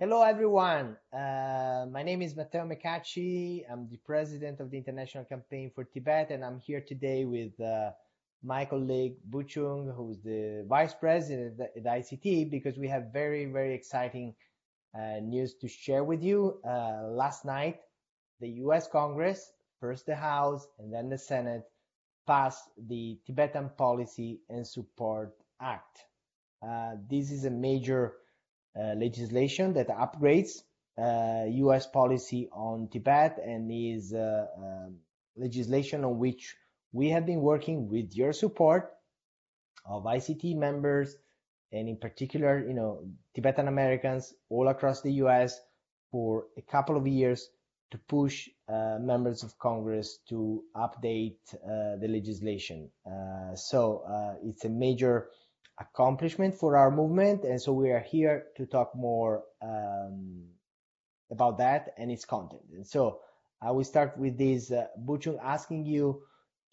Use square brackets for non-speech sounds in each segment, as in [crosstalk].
Hello, everyone. Uh, my name is Matteo Mecacci. I'm the president of the International Campaign for Tibet, and I'm here today with uh, my colleague Bhuchung, who's the vice president at the ICT, because we have very, very exciting uh, news to share with you. Uh, last night, the US Congress, first the House and then the Senate, passed the Tibetan Policy and Support Act. Uh, this is a major legislation that upgrades US uh, policy on Tibet and is uh, um, legislation on which we have been working with your support of ICT members and in particular, you know, Tibetan Americans all across the US for a couple of years to push uh, members of Congress to update uh, the legislation. Uh, so uh, it's a major accomplishment for our movement, and so we are here to talk more um, about that and its content. And so I will start with this, uh, Bhuchung, asking you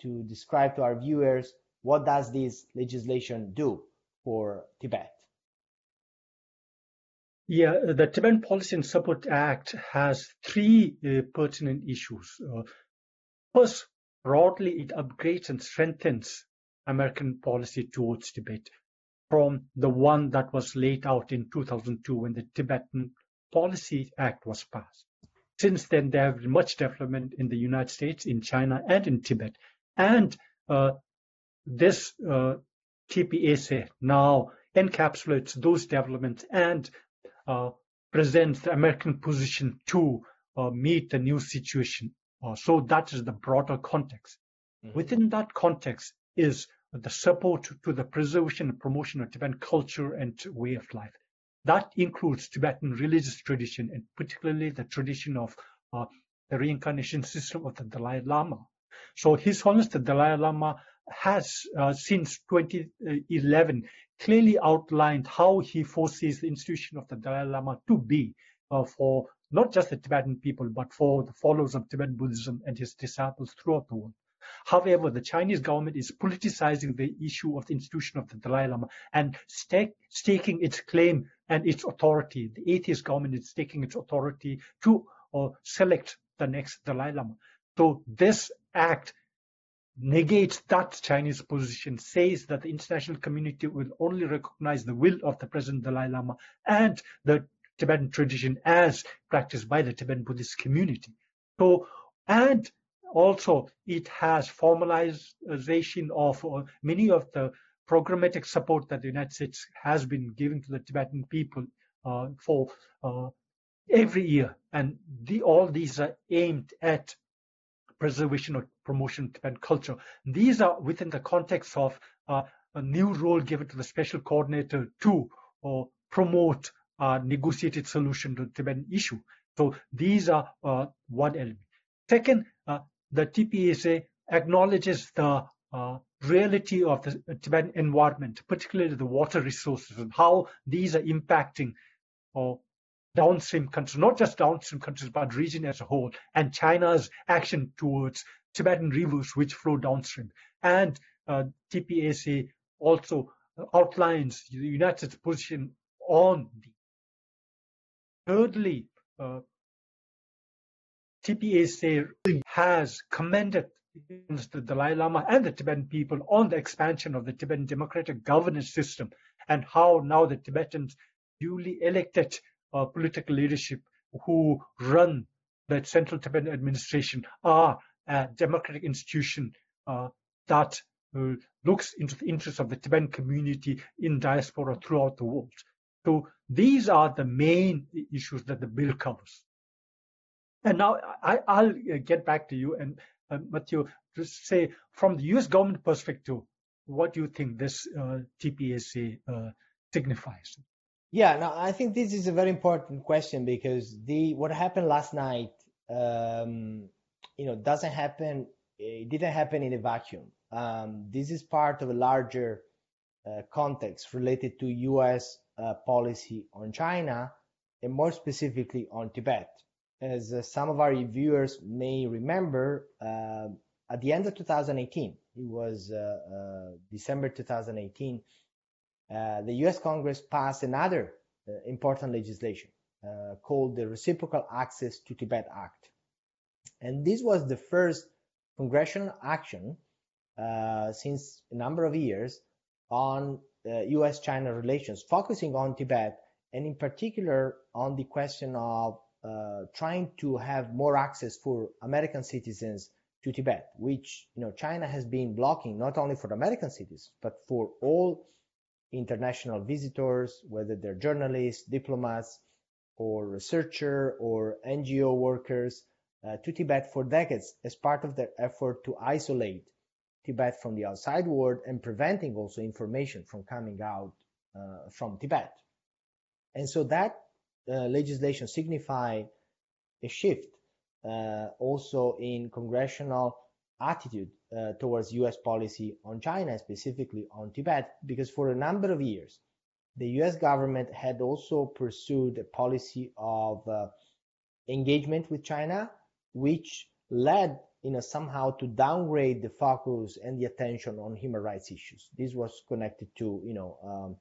to describe to our viewers what does this legislation do for Tibet? Yeah, the Tibetan Policy and Support Act has three uh, pertinent issues. Uh, first, broadly, it upgrades and strengthens American policy towards Tibet from the one that was laid out in 2002 when the Tibetan Policy Act was passed. Since then, there have been much development in the United States, in China, and in Tibet. And uh, this uh, TPSA now encapsulates those developments and uh, presents the American position to uh, meet the new situation. Uh, so that is the broader context. Mm-hmm. Within that context is the support to the preservation and promotion of Tibetan culture and way of life. That includes Tibetan religious tradition and particularly the tradition of uh, the reincarnation system of the Dalai Lama. So His Holiness the Dalai Lama has, uh, since 2011, clearly outlined how he foresees the institution of the Dalai Lama to be uh, for not just the Tibetan people, but for the followers of Tibetan Buddhism and his disciples throughout the world. However, the Chinese government is politicizing the issue of the institution of the Dalai Lama and stake, staking its claim and its authority. The atheist government is staking its authority to uh, select the next Dalai Lama. So this act negates that Chinese position, says that the international community will only recognize the will of the present Dalai Lama and the Tibetan tradition as practiced by the Tibetan Buddhist community. So, and also it has formalization of uh, many of the programmatic support that the United States has been giving to the Tibetan people uh, for uh, every year. And the, all these are aimed at preservation or promotion of Tibetan culture. These are within the context of uh, a new role given to the special coordinator to uh, promote a negotiated solution to the Tibetan issue. So these are uh, one element. Second, the TPSA acknowledges the uh, reality of the Tibetan environment, particularly the water resources and how these are impacting uh, downstream countries, not just downstream countries, but region as a whole, and China's action towards Tibetan rivers which flow downstream. And uh, TPSA also outlines the United States position on the. Thirdly, uh, TPSA has commended the Dalai Lama and the Tibetan people on the expansion of the Tibetan democratic governance system and how now the Tibetans duly elected uh, political leadership who run the Central Tibetan administration are a democratic institution uh, that uh, looks into the interests of the Tibetan community in diaspora throughout the world. So these are the main issues that the bill covers. And now I, will uh, get back to you and uh, Matthew to say from the U.S. government perspective, what do you think this uh, uh, signifies? Yeah, no, I think this is a very important question because the what happened last night, um, you know, doesn't happen. It didn't happen in a vacuum. Um, this is part of a larger uh, context related to U.S. Uh, policy on China and more specifically on Tibet. As uh, some of our viewers may remember, uh, at the end of 2018, it was uh, December 2018 uh, the US Congress passed another important legislation, called the Reciprocal Access to Tibet Act. And this was the first congressional action uh, since a number of years on uh, US China relations, focusing on Tibet and in particular on the question of uh, trying to have more access for American citizens to Tibet, which you know China has been blocking not only for American citizens but for all international visitors, whether they're journalists, diplomats, or researcher or NGO workers uh, to Tibet for decades as part of their effort to isolate Tibet from the outside world and preventing also information from coming out uh, from Tibet. And so that legislation signified a shift uh, also in congressional attitude uh, towards US policy on China, specifically on Tibet, because for a number of years, the US government had also pursued a policy of uh, engagement with China, which led you know, somehow to downgrade the focus and the attention on human rights issues. This was connected to, you know, um,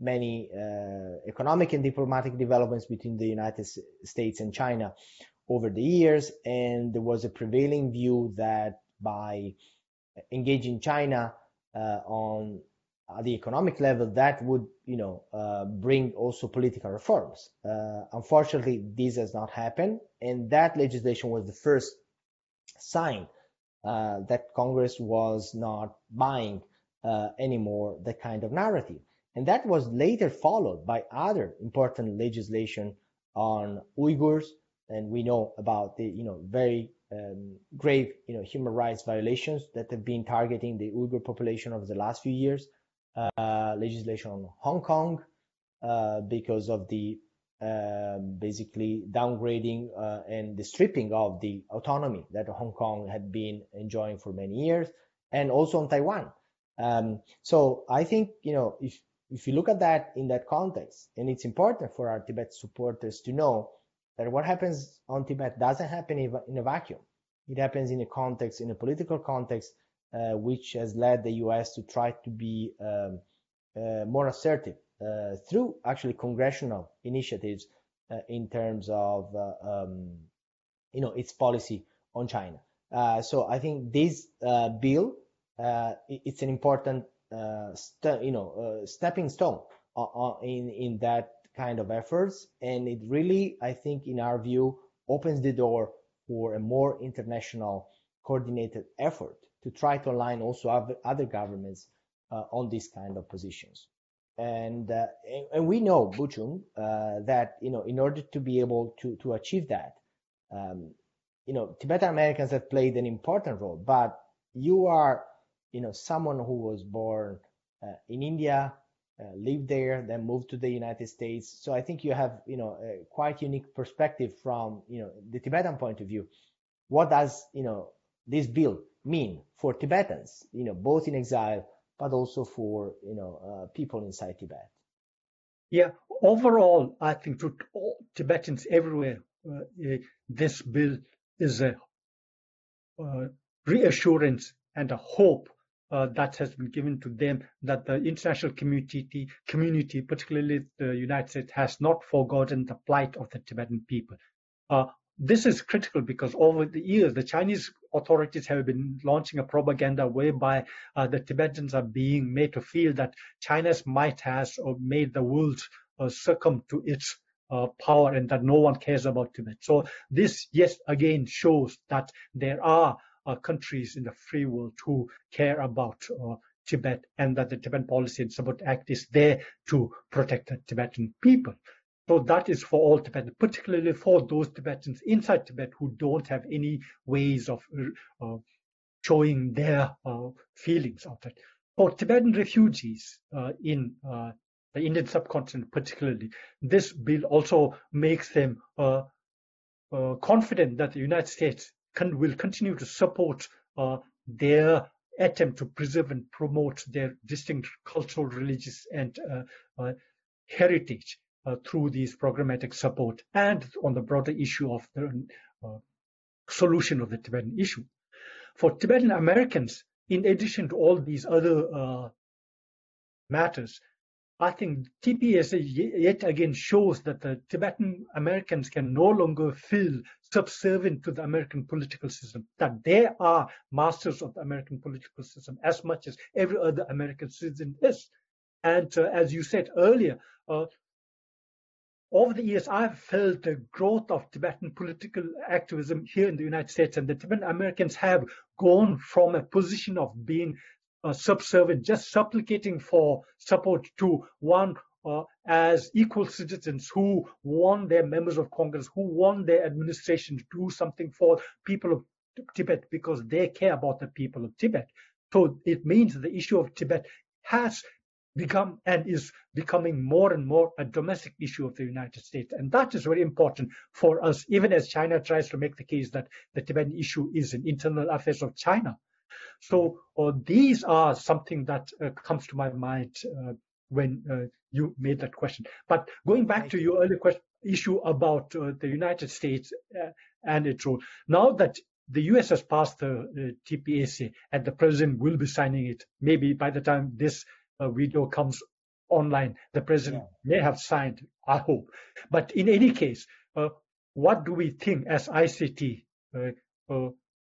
many uh, economic and diplomatic developments between the United States and China over the years, and there was a prevailing view that by engaging China uh, on the economic level, that would, you know, uh, bring also political reforms. Uh, unfortunately, this has not happened, and that legislation was the first sign uh, that Congress was not buying uh, anymore that kind of narrative. And that was later followed by other important legislation on Uyghurs, and we know about the you know very um, grave you know human rights violations that have been targeting the Uyghur population over the last few years. Uh, legislation on Hong Kong uh, because of the um, basically downgrading uh, and the stripping of the autonomy that Hong Kong had been enjoying for many years, and also on Taiwan. Um, so I think you know if if you look at that in that context, and it's important for our Tibet supporters to know that what happens on Tibet doesn't happen in a vacuum. It happens in a context, in a political context, uh, which has led the U.S. to try to be um, uh, more assertive uh, through actually congressional initiatives uh, in terms of uh, um, you know its policy on China. Uh, so I think this bill it's an important you know stepping stone in in that kind of efforts, and it really I think in our view opens the door for a more international coordinated effort to try to align also other governments uh, on these kind of positions. And, uh, and we know, Bhuchung, uh, that, you know, in order to be able to, to achieve that, um, you know, Tibetan Americans have played an important role, but you are, you know, someone who was born uh, in India, uh, lived there, then moved to the United States. So I think you have, you know, a quite unique perspective from, you know, the Tibetan point of view. What does, you know, this bill mean for Tibetans, you know, both in exile but also for you know uh, people inside Tibet. Yeah, overall, I think to Tibetans everywhere, uh, eh, this bill is a uh, reassurance and a hope uh, that has been given to them that the international community, community, particularly the United States, has not forgotten the plight of the Tibetan people. Uh, this is critical because over the years, the Chinese authorities have been launching a propaganda whereby uh, the Tibetans are being made to feel that China's might has or made the world uh, succumb to its uh, power and that no one cares about Tibet. So this, yes, again shows that there are uh, countries in the free world who care about uh, Tibet and that the Tibetan Policy and Support Act is there to protect the Tibetan people. So that is for all Tibetans, particularly for those Tibetans inside Tibet who don't have any ways of uh, showing their uh, feelings of it. For Tibetan refugees uh, in uh, the Indian subcontinent, particularly, this bill also makes them uh, uh, confident that the United States can, will continue to support their attempt to preserve and promote their distinct cultural, religious, and heritage uh, through these programmatic support and on the broader issue of the uh, solution of the Tibetan issue. For Tibetan Americans, in addition to all these other uh, matters, I think TPS yet again shows that the Tibetan Americans can no longer feel subservient to the American political system, that they are masters of the American political system as much as every other American citizen is. And uh, as you said earlier, uh, over the years, I've felt the growth of Tibetan political activism here in the United States, and the Tibetan Americans have gone from a position of being uh, subservient, just supplicating for support to one uh, as equal citizens who want their members of Congress, who want their administration to do something for people of Tibet because they care about the people of Tibet. So it means the issue of Tibet has become and is becoming more and more a domestic issue of the United States. And that is very important for us, even as China tries to make the case that the Tibetan issue is an internal affairs of China. So uh, these are something that uh, comes to my mind uh, when uh, you made that question. But going back to your earlier question, issue about uh, the United States uh, and its role, now that the US has passed the TPSA and the president will be signing it, maybe by the time this video comes online, the president yeah. may have signed, I hope. But in any case, what do we think as ICT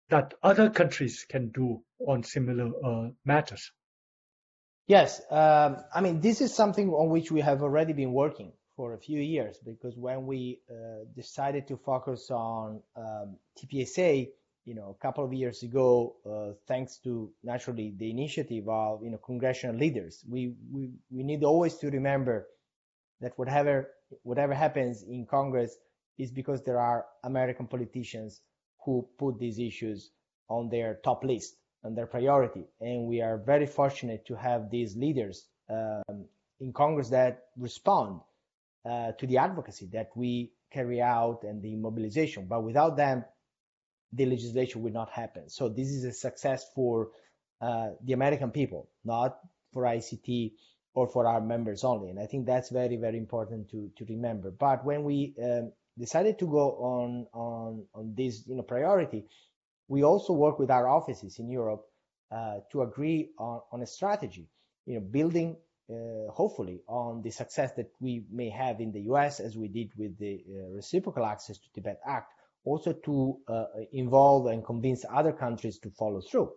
that other countries can do on similar uh, matters? Yes, um, I mean this is something on which we have already been working for a few years because when we uh, decided to focus on um, TPSA, you know, a couple of years ago, uh, thanks to naturally the initiative of you know congressional leaders, we we we need always to remember that whatever whatever happens in Congress is because there are American politicians who put these issues on their top list and their priority. And we are very fortunate to have these leaders um, in Congress that respond uh, to the advocacy that we carry out and the mobilization. But without them, the legislation will not happen. So this is a success for uh, the American people, not for ICT or for our members only. And I think that's very, very important to, to remember. But when we um, decided to go on on on this you know priority, we also work with our offices in Europe uh, to agree on, on a strategy, you know, building uh, hopefully on the success that we may have in the US as we did with the uh, Reciprocal Access to Tibet Act, also to uh, involve and convince other countries to follow through.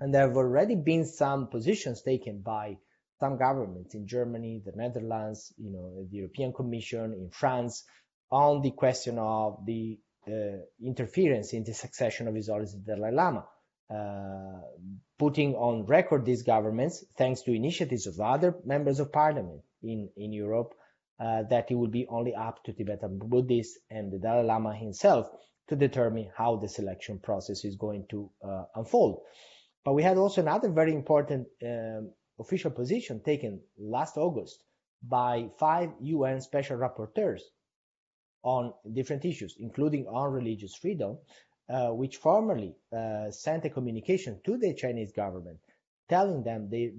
And there have already been some positions taken by some governments in Germany, the Netherlands, you know, the European Commission, in France, on the question of the uh, interference in the succession of His Holiness the Dalai Lama, uh, putting on record these governments, thanks to initiatives of other members of parliament in, in Europe, uh, that it will be only up to Tibetan Buddhists and the Dalai Lama himself to determine how the selection process is going to uh, unfold. But we had also another very important um, official position taken last August by five UN special rapporteurs on different issues, including on religious freedom, uh, which formally uh, sent a communication to the Chinese government telling them they,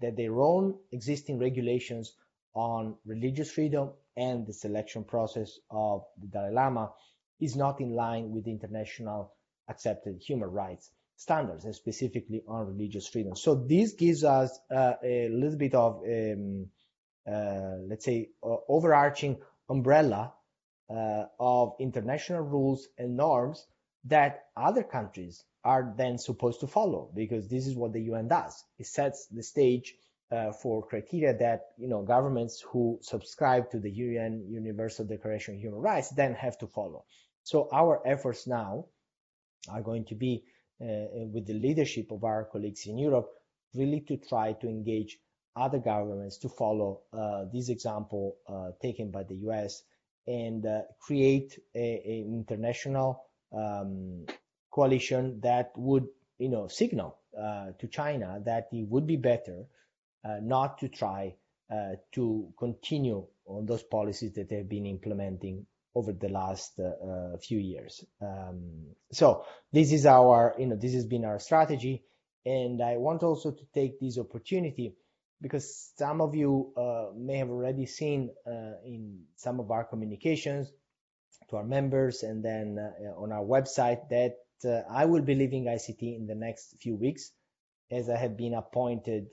that their own existing regulations on religious freedom and the selection process of the Dalai Lama is not in line with international accepted human rights standards, and specifically on religious freedom. So this gives us uh, a little bit of, um, uh, let's say, overarching umbrella uh, of international rules and norms that other countries are then supposed to follow because this is what the UN does. It sets the stage uh, for criteria that you know governments who subscribe to the UN Universal Declaration of Human Rights then have to follow. So our efforts now are going to be uh, with the leadership of our colleagues in Europe really to try to engage other governments to follow uh, this example uh, taken by the US and uh, create an international um, coalition that would, you know, signal uh, to China that it would be better uh, not to try uh, to continue on those policies that they've been implementing over the last uh, few years. Um, so this is our, you know, this has been our strategy, and I want also to take this opportunity because some of you uh, may have already seen uh, in some of our communications to our members and then uh, on our website that uh, I will be leaving ICT in the next few weeks as I have been appointed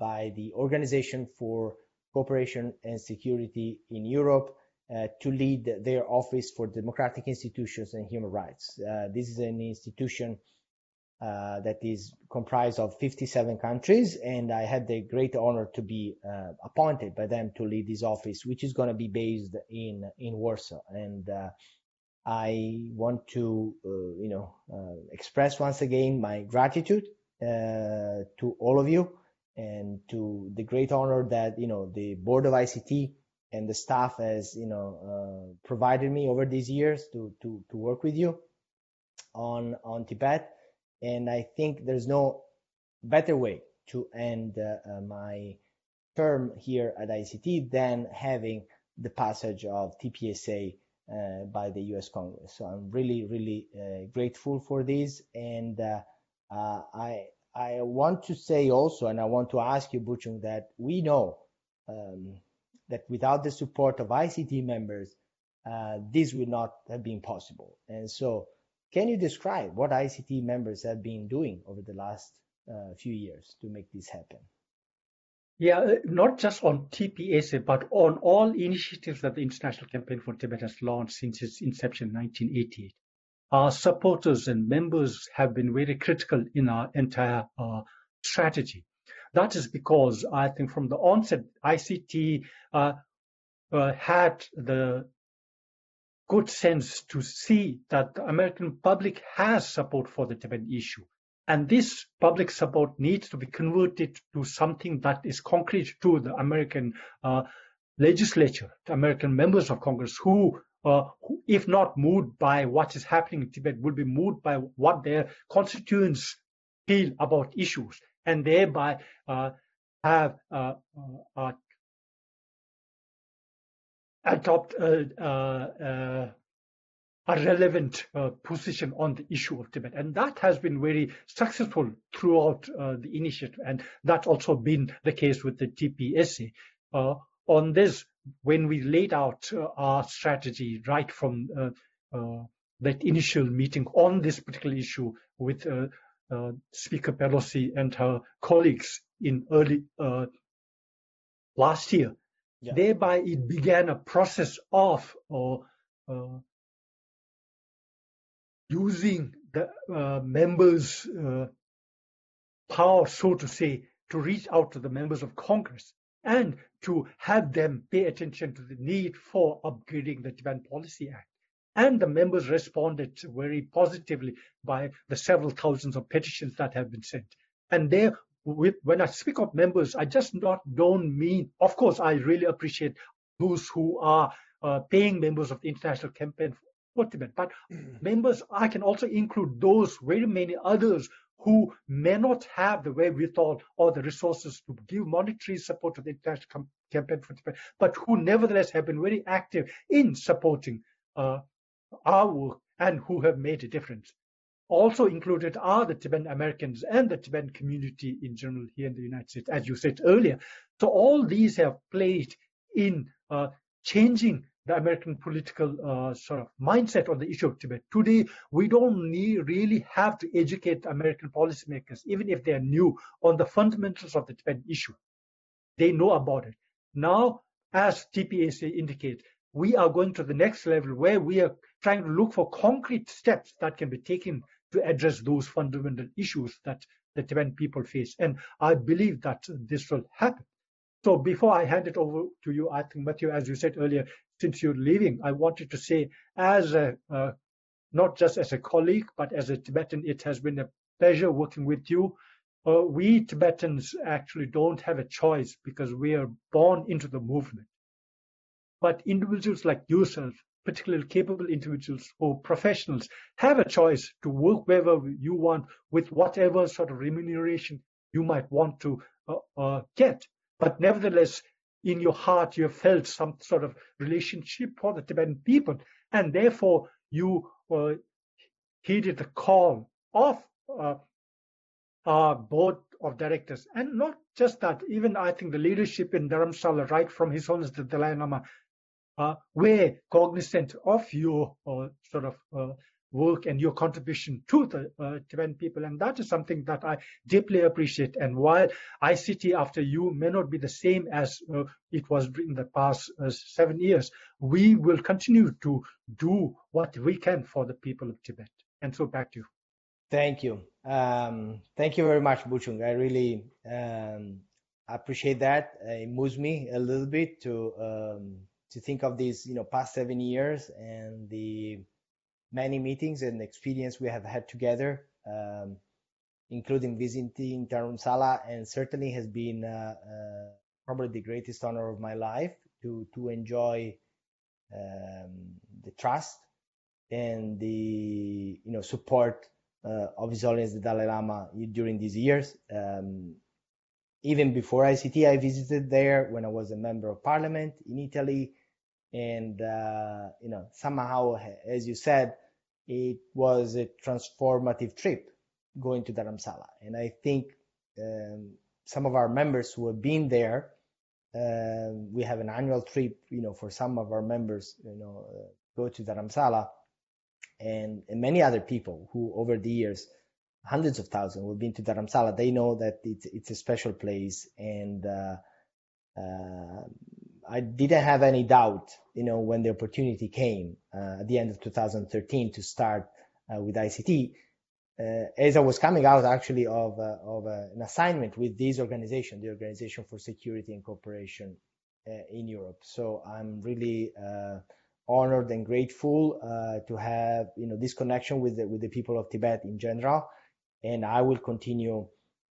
by the Organization for Cooperation and Security in Europe uh, to lead their Office for Democratic Institutions and Human Rights. Uh, this is an institution uh, that is comprised of 57 countries, and I had the great honor to be uh, appointed by them to lead this office, which is going to be based in in Warsaw. And uh, I want to, uh, you know, express once again my gratitude to all of you and to the great honor that you know the board of ICT and the staff has you know uh, provided me over these years to to to work with you on on Tibet and I think there's no better way to end uh, uh my term here at ICT than having the passage of TPSA uh, by the US Congress. So I'm really, really uh, grateful for this. And uh, uh, I, I want to say also, and I want to ask you, Bhuchung, that we know um, that without the support of ICT members, this would not have been possible. And so, can you describe what ICT members have been doing over the last uh, few years to make this happen? Yeah, uh, not just on TPSA, but on all initiatives that the International Campaign for Tibet has launched since its inception in 1988. Our supporters and members have been very critical in our entire uh, strategy. That is because I think from the onset, ICT uh, uh, had the good sense to see that the American public has support for the Tibetan issue. And this public support needs to be converted to something that is concrete to the American uh, legislature, the American members of Congress who, uh, who, if not moved by what is happening in Tibet, will be moved by what their constituents feel about issues and thereby uh, have uh, uh, adopt a, a, relevant uh, position on the issue of Tibet. And that has been very successful throughout uh, the initiative. And that's also been the case with the TPSA. Uh, on this, when we laid out our strategy right from that initial meeting on this particular issue with uh, Speaker Pelosi and her colleagues in early uh, last year. Yeah. Thereby, it began a process of uh, using the uh, members' uh, power, so to say, to reach out to the members of Congress and to have them pay attention to the need for upgrading the Tibetan Policy Act and the members responded very positively by the several thousands of petitions that have been sent. And there, with, when I speak of members, I just not don't mean, of course, I really appreciate those who are uh, paying members of the International Campaign for Tibet, but mm. members, I can also include those very many others who may not have the wherewithal or the resources to give monetary support to the International Campaign for Tibet, but who nevertheless have been very active in supporting uh, our work and who have made a difference. Also included are the Tibetan Americans and the Tibetan community in general here in the United States, as you said earlier. So all these have played in uh, changing the American political uh, sort of mindset on the issue of Tibet. Today, we don't need, really have to educate American policymakers, even if they are new, on the fundamentals of the Tibetan issue. They know about it. Now, as TPSA indicates, we are going to the next level where we are trying to look for concrete steps that can be taken to address those fundamental issues that the Tibetan people face. And I believe that this will happen. So before I hand it over to you, I think, Matthew, as you said earlier, since you're leaving, I wanted to say, as a, uh, not just as a colleague, but as a Tibetan, it has been a pleasure working with you. Uh, we Tibetans actually don't have a choice because we are born into the movement. But individuals like yourself, particularly capable individuals or professionals, have a choice to work wherever you want with whatever sort of remuneration you might want to uh, uh, get. But nevertheless, in your heart, you have felt some sort of relationship for the Tibetan people, and therefore you uh, heeded the call of uh, our board of directors. And not just that, even I think the leadership in Dharamsala, right from His Holiness the Dalai Lama, uh, were cognizant of your uh, sort of uh, work and your contribution to the uh, Tibetan people. And that is something that I deeply appreciate. And while ICT after you may not be the same as uh, it was in the past uh, seven years, we will continue to do what we can for the people of Tibet. And so back to you. Thank you. Um, thank you very much, Bhuchung. I really um, appreciate that. It moves me a little bit to um, to think of these, you know, past seven years and the many meetings and experience we have had together, um, including visiting Dharamsala, and certainly has been uh, uh, probably the greatest honor of my life to to enjoy um, the trust and the you know support uh, of His Holiness the Dalai Lama during these years. Um, even before ICT, I visited there when I was a member of parliament in Italy and uh, you know somehow as you said it was a transformative trip going to Dharamsala. And I think um, some of our members who have been there uh, we have an annual trip you know for some of our members you know uh, go to Dharamsala. And, and many other people who over the years hundreds of thousands have been to Dharamsala they know that it's it's a special place. And uh, uh, I didn't have any doubt, you know, when the opportunity came uh, at the end of 2013 to start uh, with ICT, uh, as I was coming out actually of, uh, of uh, an assignment with this organization, the Organization for Security and Cooperation uh, in Europe. So I'm really honored and grateful to have, you know, this connection with the, with the people of Tibet in general, and I will continue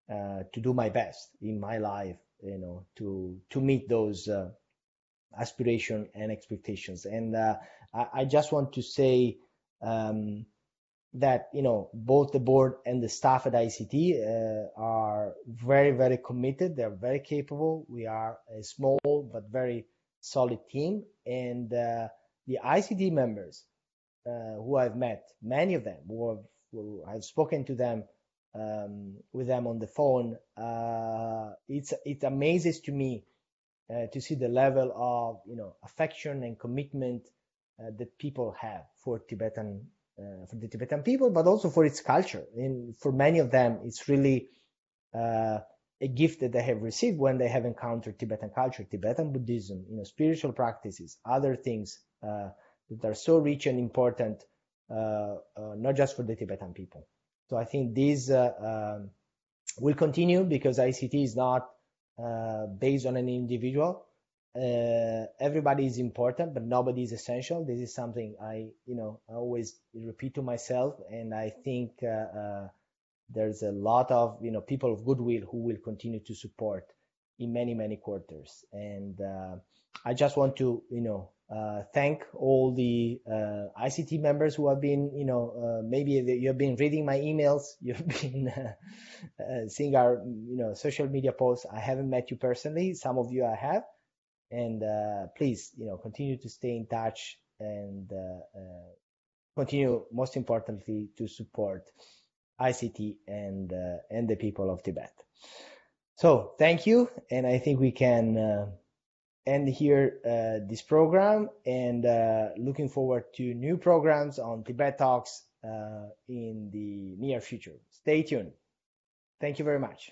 to do my best in my life, you know, to to meet those aspiration and expectations. And uh, I, I, just want to say um, that you know both the board and the staff at ICT uh, are very very committed. They're very capable. We are a small but very solid team, and uh, the ICT members uh, who I've met, many of them who have who I've spoken to them. Um, with them on the phone, uh, it's it amazes to me uh, to see the level of you know affection and commitment uh, that people have for Tibetan uh, for the Tibetan people, but also for its culture. And for many of them, it's really uh, a gift that they have received when they have encountered Tibetan culture, Tibetan Buddhism, you know, spiritual practices, other things uh, that are so rich and important, not just for the Tibetan people. So I think this um, will continue because ICT is not uh, based on an individual. Uh, everybody is important, but nobody is essential. This is something I, you know, I always repeat to myself, and I think uh, uh, there's a lot of, you know, people of goodwill who will continue to support in many many quarters. And uh, I just want to, you know, uh, thank all the uh, ICT members who have been, you know, uh, maybe you have been reading my emails, [laughs] you've been uh, uh, seeing our, you know, social media posts. I haven't met you personally. Some of you I have, and uh, please, you know, continue to stay in touch and continue, most importantly, to support ICT and and the people of Tibet. So thank you, and I think we can end here uh, this program and uh, looking forward to new programs on Tibet Talks uh, in the near future. Stay tuned. Thank you very much.